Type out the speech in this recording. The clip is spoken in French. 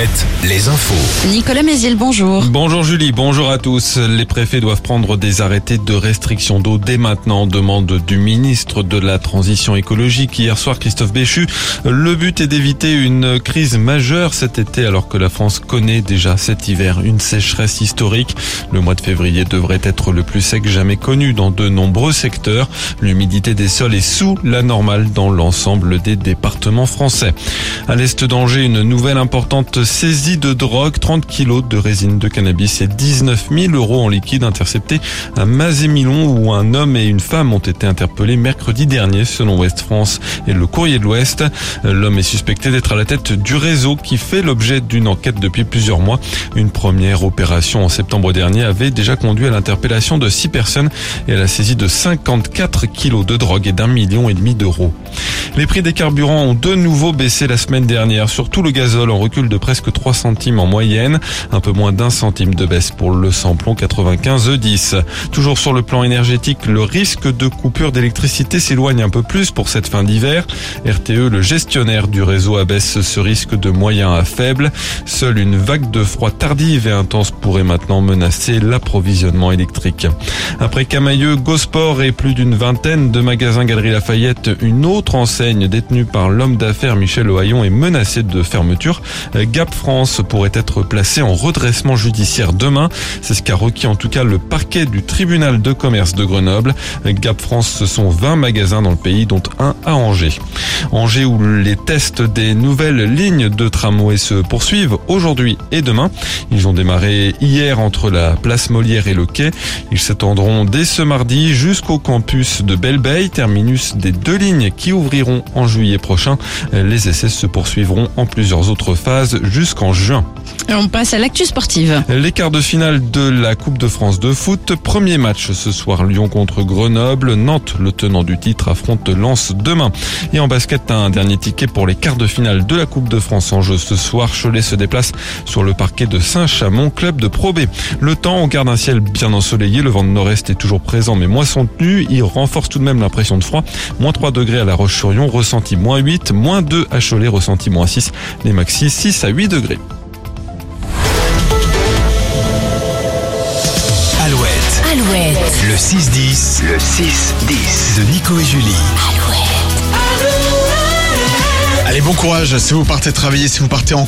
Alouette, les infos. Nicolas Mézil, bonjour. Bonjour Julie, bonjour à tous. Les préfets doivent prendre des arrêtés de restriction d'eau dès maintenant, demande du ministre de la Transition écologique hier soir, Christophe Béchu. Le but est d'éviter une crise majeure cet été alors que la France connaît déjà cet hiver une sécheresse historique. Le mois de février devrait être le plus sec jamais connu dans de nombreux secteurs. L'humidité des sols est sous la normale dans l'ensemble des départements français. À l'est d'Angers, une nouvelle importante saisie de drogue, 30 kilos de résine de cannabis et 19 000 euros en liquide interceptés à Mazémilon où un homme et une femme ont été interpellés mercredi dernier selon Ouest France et le Courrier de l'Ouest. L'homme est suspecté d'être à la tête du réseau qui fait l'objet d'une enquête depuis plusieurs mois. Une première opération en septembre dernier avait déjà conduit à l'interpellation de six personnes et à la saisie de 54 kilos de drogue et d'un million et demi d'euros. Les prix des carburants ont de nouveau baissé la semaine dernière, surtout le gazole en recul de presque 3 centimes en moyenne, un peu moins d'un centime de baisse pour le samplon 95 E10. Toujours sur le plan énergétique, le risque de coupure d'électricité s'éloigne un peu plus pour cette fin d'hiver. RTE, le gestionnaire du réseau, abaisse ce risque de moyen à faible. Seule une vague de froid tardive et intense pourrait maintenant menacer l'approvisionnement électrique. Après Camailleux, Gosport et plus d'une vingtaine de magasins Galerie Lafayette, une autre enseigne détenue par l'homme d'affaires Michel Ohaillon est menacée de fermeture. Gap France pourrait être placé en redressement judiciaire demain. C'est ce qu'a requis en tout cas le parquet du tribunal de commerce de Grenoble. Gap France, ce sont 20 magasins dans le pays, dont un à Angers. Angers où les tests des nouvelles lignes de tramway se poursuivent aujourd'hui et demain. Ils ont démarré hier entre la place Molière et le quai. Ils s'étendront dès ce mardi jusqu'au campus de Belle terminus des deux lignes qui ouvriront en juillet prochain. Les essais se poursuivront en plusieurs autres phases jusqu'en juin. On passe à l'actu sportive. Les quarts de finale de la Coupe de France de foot. Premier match ce soir, Lyon contre Grenoble. Nantes, le tenant du titre, affronte Lens demain. Et en basket, un dernier ticket pour les quarts de finale de la Coupe de France en jeu ce soir. Cholet se déplace sur le parquet de Saint-Chamond, club de Pro B. Le temps, on garde un ciel bien ensoleillé. Le vent de nord-est est toujours présent, mais moisson tenue. Il renforce tout de même l'impression de froid. Moins 3 degrés à La Roche-sur-Yon, ressenti moins 8. Moins 2 à Cholet, ressenti moins 6. Les maxi 6 à 8 degrés. Alouette, Alouette. le 6-10. Le 6-10. De Nico et Julie. Allez, bon courage si vous partez travailler, si vous partez en